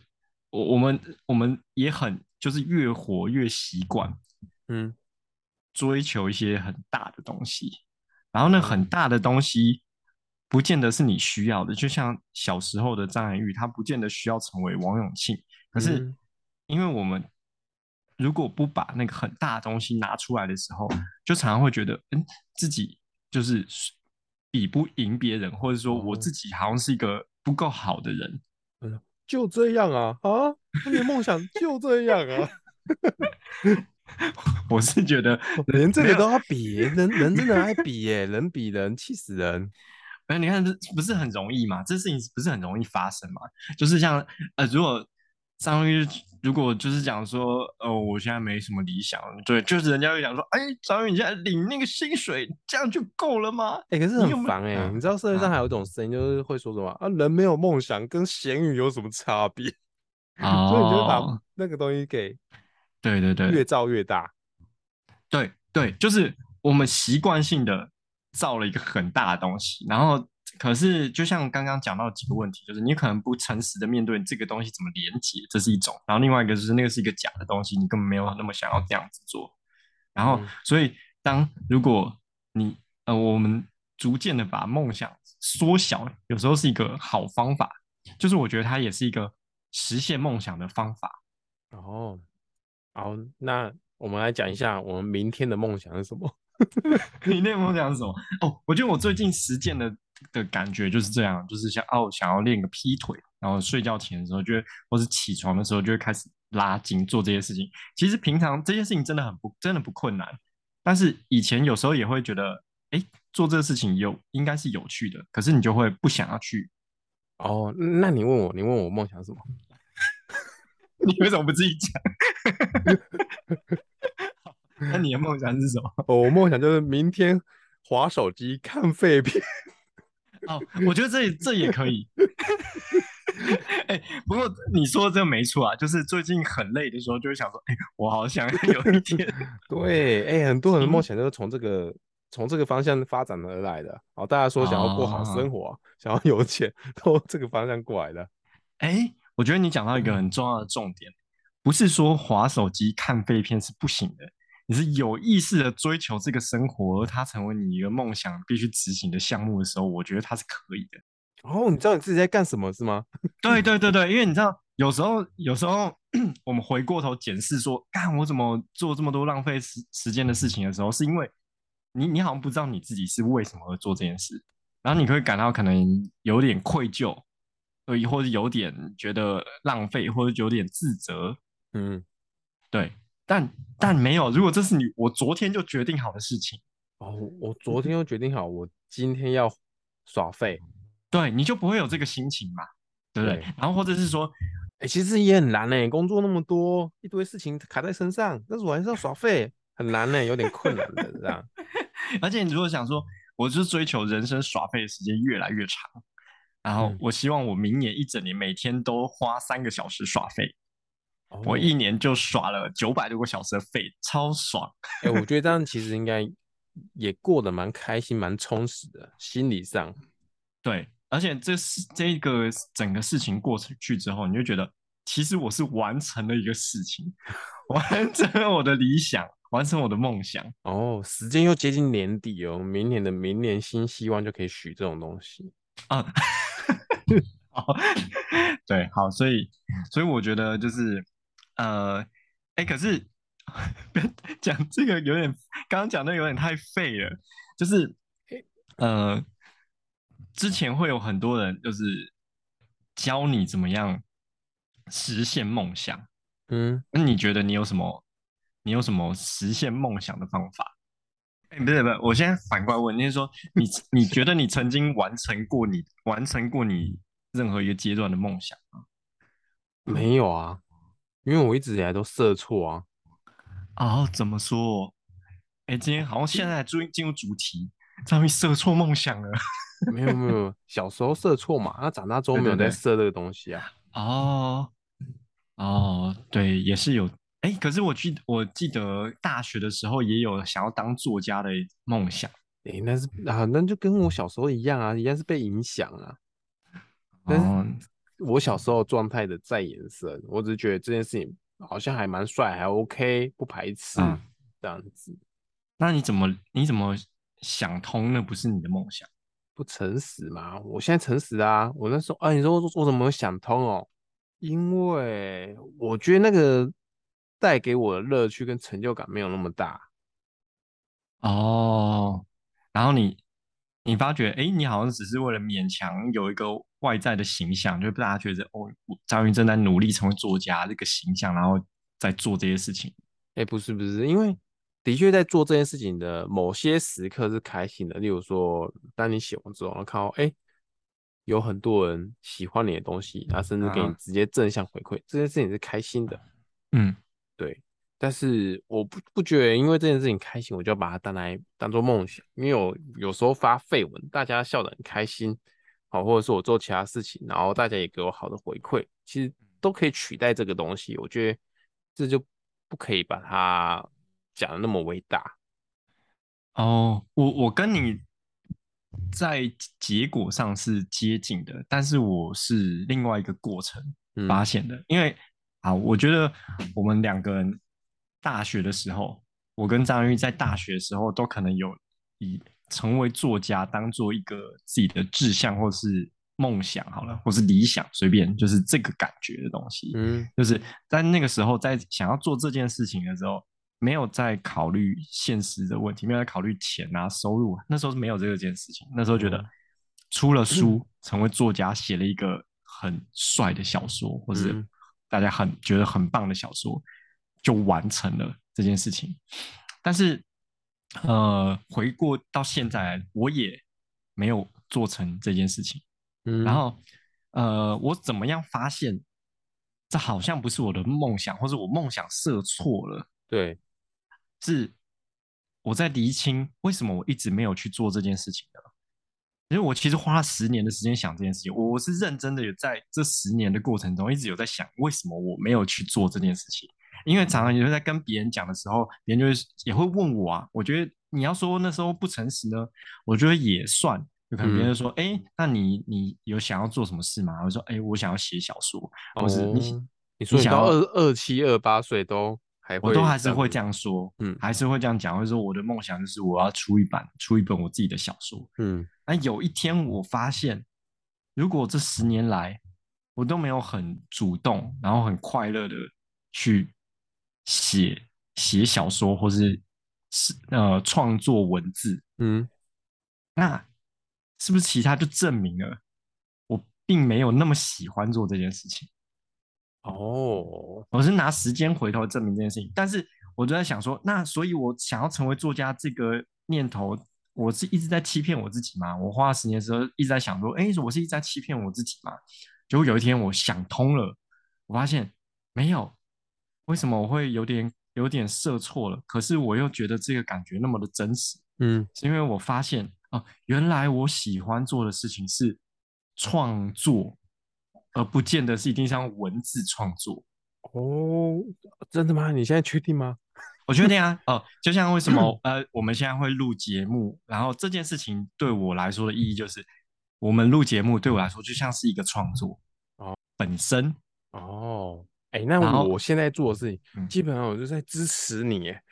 我我们我们也很。就是越活越习惯，嗯，追求一些很大的东西，然后那很大的东西不见得是你需要的。就像小时候的张涵予，他不见得需要成为王永庆，可是因为我们如果不把那个很大的东西拿出来的时候，就常常会觉得，嗯，自己就是比不赢别人，或者说我自己好像是一个不够好的人。嗯就这样啊啊！你的梦想就这样啊！<laughs> 我是觉得 <laughs> 连这个都要比，人人真的爱比耶，人比人气死人。哎，你看这不是很容易吗？这事情不是很容易发生吗？就是像呃，如果张宇。如果就是讲说，哦，我现在没什么理想，对，就是人家会讲说，哎，张宇你现在领那个薪水，这样就够了吗？哎，可是很烦哎、欸，你知道社会上还有一种声音，就是会说什么啊，啊，人没有梦想跟咸鱼有什么差别？哦、<laughs> 所以你就把那个东西给，对对对，越造越大，对对，就是我们习惯性的造了一个很大的东西，然后。可是，就像刚刚讲到几个问题，就是你可能不诚实的面对这个东西怎么连接，这是一种；然后另外一个就是那个是一个假的东西，你根本没有那么想要这样子做。然后，所以当如果你呃，我们逐渐的把梦想缩小，有时候是一个好方法，就是我觉得它也是一个实现梦想的方法。哦，好，那我们来讲一下我们明天的梦想是什么？明天的梦想是什么？哦，我觉得我最近实践的的感觉就是这样，就是想哦，想要练个劈腿，然后睡觉前的时候，就会或是起床的时候，就会开始拉筋做这些事情。其实平常这些事情真的很不真的不困难，但是以前有时候也会觉得，哎，做这个事情有应该是有趣的，可是你就会不想要去。哦，那你问我，你问我梦想是什么？<laughs> 你为什么不自己讲？<laughs> <laughs> 那你的梦想是什么？<laughs> 我梦想就是明天划手机看废片。<laughs> 哦，我觉得这这也可以。哎、欸，不过你说的这个没错啊，就是最近很累的时候，就会想说，哎、欸，我好想要有一天。对，哎、欸，很多人的梦想都是从这个从这个方向发展而来的。哦，大家说想要过好生活，哦、想要有钱，都这个方向过来的。哎、欸，我觉得你讲到一个很重要的重点，不是说划手机看废片是不行的。你是有意识的追求这个生活，而它成为你一个梦想必须执行的项目的时候，我觉得它是可以的。哦，你知道你自己在干什么是吗？<laughs> 对对对对，因为你知道，有时候有时候我们回过头检视说，干我怎么做这么多浪费时时间的事情的时候，是因为你你好像不知道你自己是为什么而做这件事，然后你会感到可能有点愧疚，或者有点觉得浪费，或者有点自责。嗯，对。但但没有，如果这是你我昨天就决定好的事情哦，我昨天就决定好，我今天要耍废，对，你就不会有这个心情嘛，对不对？对，然后或者是说，哎、欸，其实也很难呢，工作那么多，一堆事情卡在身上，但是我还是要耍废，很难呢，有点困难的这样。<laughs> 而且你如果想说，我就是追求人生耍废的时间越来越长，然后我希望我明年一整年每天都花三个小时耍废。我一年就耍了九百多个小时的费，超爽！哎、欸，我觉得这样其实应该也过得蛮开心、蛮充实的，心理上。对，而且这是这个整个事情过去之后，你就觉得其实我是完成了一个事情，<laughs> 完成了我的理想，完成我的梦想。哦，时间又接近年底哦，明年的明年新希望就可以许这种东西啊。<laughs> 好，<laughs> 对，好，所以所以我觉得就是。呃，哎、欸，可是讲这个有点，刚刚讲的有点太废了。就是，呃，之前会有很多人就是教你怎么样实现梦想。嗯，那你觉得你有什么？你有什么实现梦想的方法？哎、欸，不是不是，我现在反过来问，就是说，你你觉得你曾经完成过你完成过你任何一个阶段的梦想吗？没有啊。因为我一直以来都设错啊！哦，怎么说？哎，今天好像现在终于进入主题，终于设错梦想了。<laughs> 没有没有，小时候设错嘛，那长大之后没有在设这个东西啊。哦哦，对，也是有。哎，可是我记我记得大学的时候也有想要当作家的梦想。哎，那是啊，那就跟我小时候一样啊，一样是被影响啊。哦。我小时候状态的再延伸，我只是觉得这件事情好像还蛮帅，还 OK，不排斥、嗯、这样子。那你怎么你怎么想通？那不是你的梦想？不诚实吗？我现在诚实啊！我那时候啊，你说我，我怎么想通哦？因为我觉得那个带给我的乐趣跟成就感没有那么大。哦，然后你。你发觉，哎，你好像只是为了勉强有一个外在的形象，就大家觉得，哦，张云正在努力成为作家这个形象，然后在做这些事情。哎，不是不是，因为的确在做这件事情的某些时刻是开心的。例如说，当你写完之后，然后看到，哎，有很多人喜欢你的东西，他甚至给你直接正向回馈，啊、这件事情是开心的。嗯，对。但是我不不觉得，因为这件事情开心，我就要把它当来当做梦想。因为我有时候发废文，大家笑得很开心，好，或者是我做其他事情，然后大家也给我好的回馈，其实都可以取代这个东西。我觉得这就不可以把它讲的那么伟大。哦，我我跟你在结果上是接近的，但是我是另外一个过程发现的。嗯、因为啊，我觉得我们两个人。大学的时候，我跟张玉在大学的时候都可能有以成为作家当做一个自己的志向或是梦想好了，或是理想，随便，就是这个感觉的东西。嗯，就是在那个时候，在想要做这件事情的时候，没有在考虑现实的问题，没有在考虑钱啊、收入。那时候是没有这个件事情。那时候觉得出了书，成为作家，写了一个很帅的小说，或是大家很觉得很棒的小说，就完成了这件事情。但是，呃，回过到现在，我也没有做成这件事情。嗯，然后，呃，我怎么样发现这好像不是我的梦想，或者我梦想设错了？对，是我在厘清为什么我一直没有去做这件事情的。因为我其实花了十年的时间想这件事情，我是认真的，有在这十年的过程中一直有在想，为什么我没有去做这件事情。因为常常也会在跟别人讲的时候，别人就会也会问我啊。我觉得你要说那时候不诚实呢，我觉得也算。就可能别人说，哎、嗯欸，那你你有想要做什么事吗？我说，哎、欸，我想要写小说。或是你、哦、你说你到二二七二八岁都还会，我都还是会这样说，嗯，还是会这样讲。或者说我的梦想就是我要出一版出一本我自己的小说，嗯。那有一天我发现，如果这十年来我都没有很主动，然后很快乐的去。写写小说，或是是呃创作文字，嗯，那是不是其他就证明了我并没有那么喜欢做这件事情？哦，我是拿时间回头证明这件事情，但是我就在想说，那所以我想要成为作家这个念头，我是一直在欺骗我自己嘛？我花了十年的时候一直在想说，哎，我是一直在欺骗我自己嘛？结果有一天我想通了，我发现没有。为什么我会有点有点设错了？可是我又觉得这个感觉那么的真实，嗯，是因为我发现哦，原来我喜欢做的事情是创作，而不见得是一定像文字创作。哦，真的吗？你现在确定吗？<laughs> 我确定啊。哦，就像为什么呃，我们现在会录节目，然后这件事情对我来说的意义就是，我们录节目对我来说就像是一个创作哦，本身哦。哎、欸，那我现在做的事情，嗯、基本上我就在支持你。哎，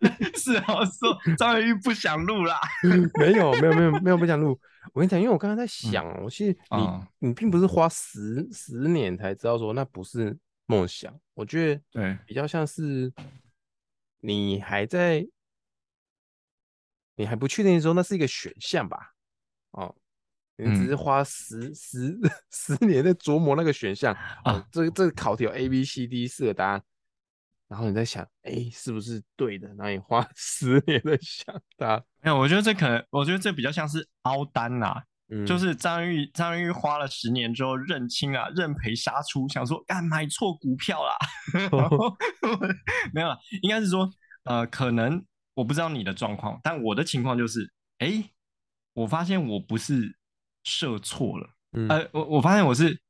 <laughs> 是啊，说张元玉不想录啦。<laughs> 没有，没有，没有，没有不想录。我跟你讲，因为我刚刚在想，嗯、我其实你、嗯、你并不是花十十年才知道说那不是梦想。我觉得对，比较像是你还在，你还不确定的时候，那是一个选项吧？哦。你只是花十、嗯、十 <laughs> 十年在琢磨那个选项啊，哦、这个这个考题有 A B C D 四个答案，然后你在想，哎、欸，是不是对的？然后你花 <laughs> 十年在想它。没有，我觉得这可能，我觉得这比较像是凹单呐、啊，嗯、就是张玉张玉花了十年之后认清啊，认赔杀出，想说，干买错股票啦。<laughs> 哦、没有，应该是说，呃，可能我不知道你的状况，但我的情况就是，哎、欸，我发现我不是。设错了，嗯、呃，我我发现我是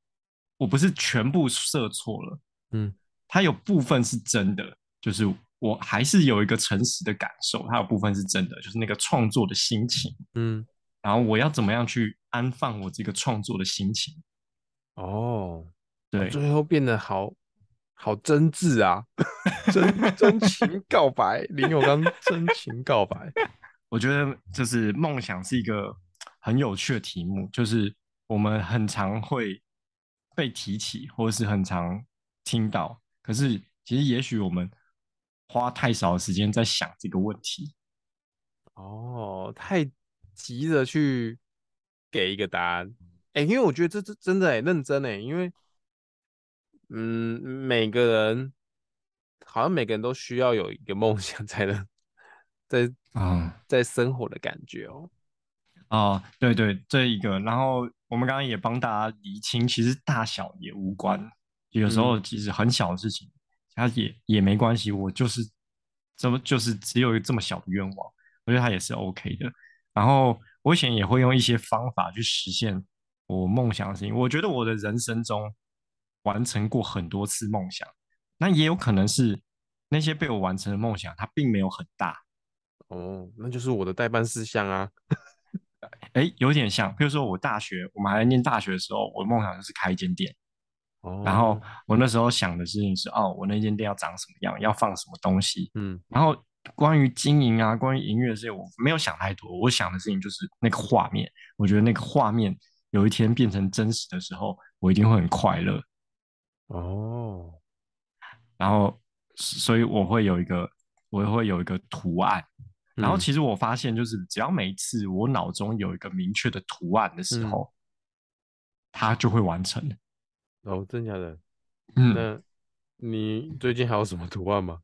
我不是全部设错了，嗯，它有部分是真的，就是我还是有一个诚实的感受，它有部分是真的，就是那个创作的心情，嗯，然后我要怎么样去安放我这个创作的心情？哦，对，最后变得好好真挚啊，<laughs> 真真情告白，林永刚真情告白，<laughs> 我觉得就是梦想是一个。很有趣的题目，就是我们很常会被提起，或者是很常听到。可是，其实也许我们花太少的时间在想这个问题。哦，太急着去给一个答案。哎、欸，因为我觉得这这真的哎，认真哎，因为嗯，每个人好像每个人都需要有一个梦想，<laughs> 才能在啊，在生活的感觉哦。哦，对对，这一个，然后我们刚刚也帮大家厘清，其实大小也无关，有时候其实很小的事情，它也也没关系。我就是这么就是只有一个这么小的愿望，我觉得它也是 OK 的。然后我以前也会用一些方法去实现我梦想的事情。我觉得我的人生中完成过很多次梦想，那也有可能是那些被我完成的梦想，它并没有很大。哦，那就是我的代办事项啊。哎，有点像，比如说我大学，我们还在念大学的时候，我的梦想就是开一间店。哦。然后我那时候想的事情是，哦，我那间店要长什么样，要放什么东西。嗯。然后关于经营啊，关于营运这些，我没有想太多。我想的事情就是那个画面，我觉得那个画面有一天变成真实的时候，我一定会很快乐。哦，然后所以我会有一个，我会有一个图案。然后其实我发现，就是只要每一次我脑中有一个明确的图案的时候，嗯、它就会完成。哦，真的假的？嗯，那你最近还有什么图案吗？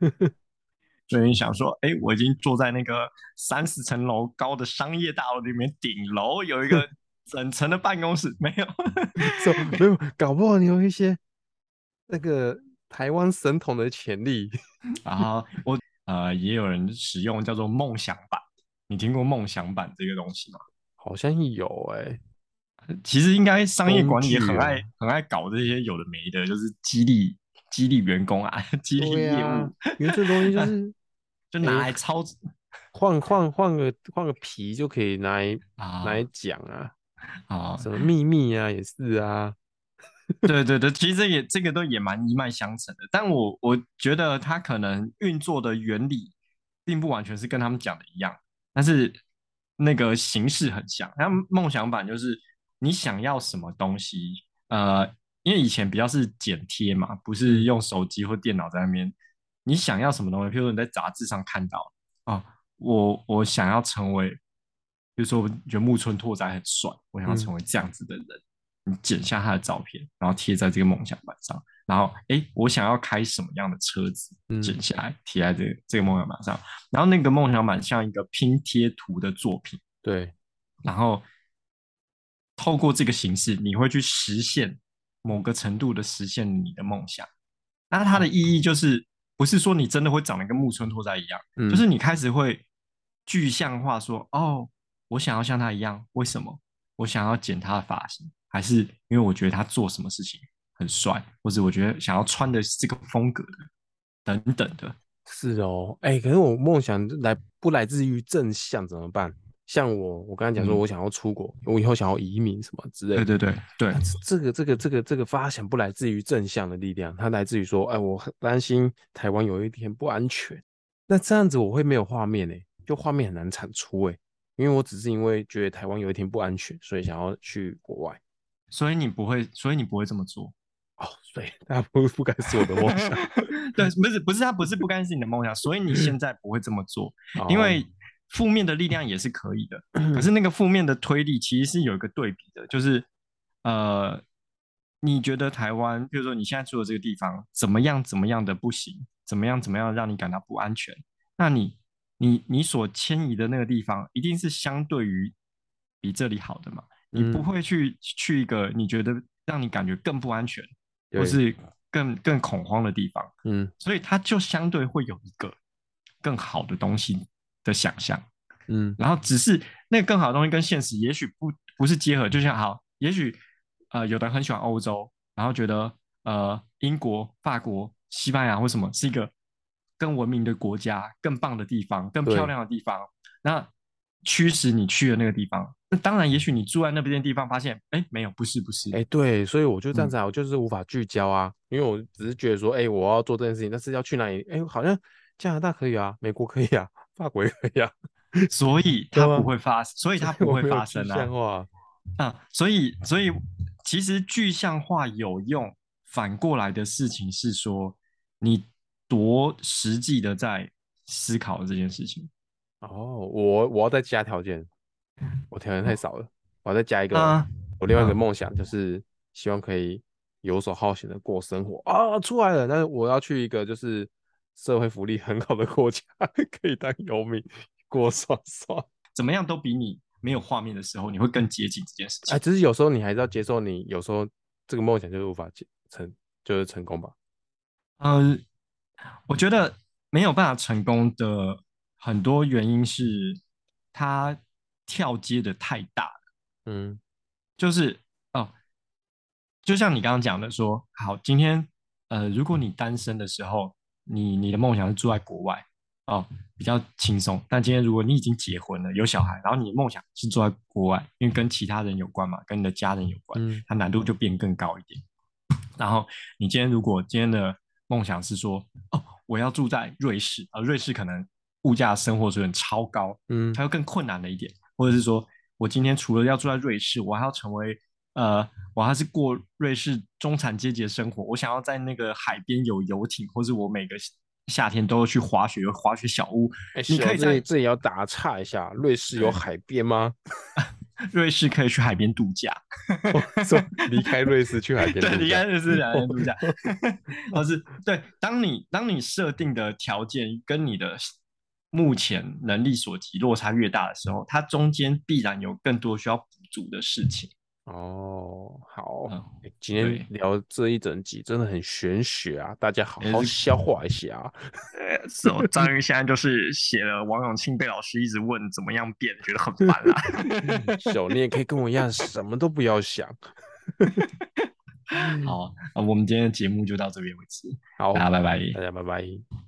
<laughs> 最近想说，哎，我已经坐在那个三十层楼高的商业大楼里面，顶楼有一个 <laughs> 整层的办公室，没有，<laughs> 没有，搞不好你有一些那个台湾神童的潜力。然后我。呃，也有人使用叫做梦想版，你听过梦想版这个东西吗？好像有哎、欸，其实应该商业管理也很爱、啊、很爱搞这些有的没的，就是激励激励员工啊，<laughs> 激励业务，啊、因为这东西就是 <laughs> 就拿来操，换换换个换个皮就可以拿来、啊、拿来讲啊啊，什么秘密啊也是啊。<laughs> 对对对，其实也这个都也蛮一脉相承的，但我我觉得它可能运作的原理并不完全是跟他们讲的一样，但是那个形式很像。那梦想版就是你想要什么东西，呃，因为以前比较是剪贴嘛，不是用手机或电脑在那边。你想要什么东西，譬如说你在杂志上看到啊，我我想要成为，比如说我觉得木村拓哉很帅，我想要成为这样子的人。嗯你剪下他的照片，然后贴在这个梦想板上，然后哎，我想要开什么样的车子，剪下来贴在这个这个梦想板上，然后那个梦想板像一个拼贴图的作品，对，然后透过这个形式，你会去实现某个程度的实现你的梦想。那它的意义就是，不是说你真的会长得跟木村拓哉一样，嗯，就是你开始会具象化说，哦，我想要像他一样，为什么？我想要剪他的发型。还是因为我觉得他做什么事情很帅，或者我觉得想要穿的是这个风格的，等等的。是哦，哎、欸，可是我梦想来不来自于正向怎么办？像我，我刚才讲说我想要出国，嗯、我以后想要移民什么之类的。对对对对，这个这个这个这个发想不来自于正向的力量，它来自于说，哎，我很担心台湾有一天不安全。那这样子我会没有画面哎，就画面很难产出哎，因为我只是因为觉得台湾有一天不安全，所以想要去国外。所以你不会，所以你不会这么做哦。所以他不不该是我的梦想，<laughs> 对，不是不是他不是不该是你的梦想，所以你现在不会这么做，因为负面的力量也是可以的，哦、可是那个负面的推力其实是有一个对比的，就是呃，你觉得台湾，比如说你现在住的这个地方怎么样怎么样的不行，怎么样怎么样让你感到不安全，那你你你所迁移的那个地方一定是相对于比这里好的嘛？你不会去去一个你觉得让你感觉更不安全，或是更更恐慌的地方，嗯，所以它就相对会有一个更好的东西的想象，嗯，然后只是那个更好的东西跟现实也许不不是结合，就像好，也许呃有的人很喜欢欧洲，然后觉得呃英国、法国、西班牙或什么是一个更文明的国家、更棒的地方、更漂亮的地方，那驱使你去的那个地方。那当然，也许你住在那边的地方，发现，哎，没有，不是，不是，哎，对，所以我就这样子啊，我就是无法聚焦啊，因为我只是觉得说，哎，我要做这件事情，但是要去哪里？哎，好像加拿大可以啊，美国可以啊，法国也可以啊，<laughs> 所以它不会发生，所以它不会发生啊。啊，所以，所以其实具象化有用，反过来的事情是说，你多实际的在思考这件事情。哦，我我要再加条件。我条件太少了，我要再加一个。啊、我另外一个梦想就是希望可以游手好闲的过生活啊，出来了。但是我要去一个就是社会福利很好的国家，<laughs> 可以当游民过爽爽。怎么样都比你没有画面的时候，你会更接近这件事情。哎，只是有时候你还是要接受，你有时候这个梦想就是无法成，就是成功吧。嗯、呃，我觉得没有办法成功的很多原因是他。跳接的太大了，嗯，就是哦，就像你刚刚讲的说，好，今天呃，如果你单身的时候，你你的梦想是住在国外哦，比较轻松。但今天如果你已经结婚了，有小孩，然后你的梦想是住在国外，因为跟其他人有关嘛，跟你的家人有关，嗯，它难度就变更高一点。然后你今天如果今天的梦想是说，哦，我要住在瑞士啊，呃，瑞士可能物价生活水准超高，嗯，它又更困难了一点。或者是说，我今天除了要住在瑞士，我还要成为呃，我还是过瑞士中产阶级的生活。我想要在那个海边有游艇，或是我每个夏天都要去滑雪，有滑雪小屋。欸、你可以在这里要打岔一下，瑞士有海边吗？<laughs> 瑞士可以去海边度假，离开瑞士去海边，<laughs> 对，离开瑞士去海边度假。<laughs> 或是对，当你当你设定的条件跟你的目前能力所及落差越大的时候，它中间必然有更多需要补足的事情。哦，好，嗯、今天聊这一整集真的很玄学啊，大家好好消化一下啊。<laughs> 呃，是哦，章鱼现在就是写了王永庆被老师一直问怎么样变，觉得很烦啊。<laughs> 小，你也可以跟我一样，什么都不要想。<laughs> 好，那我们今天的节目就到这边为止。好，大家拜拜，大家拜拜。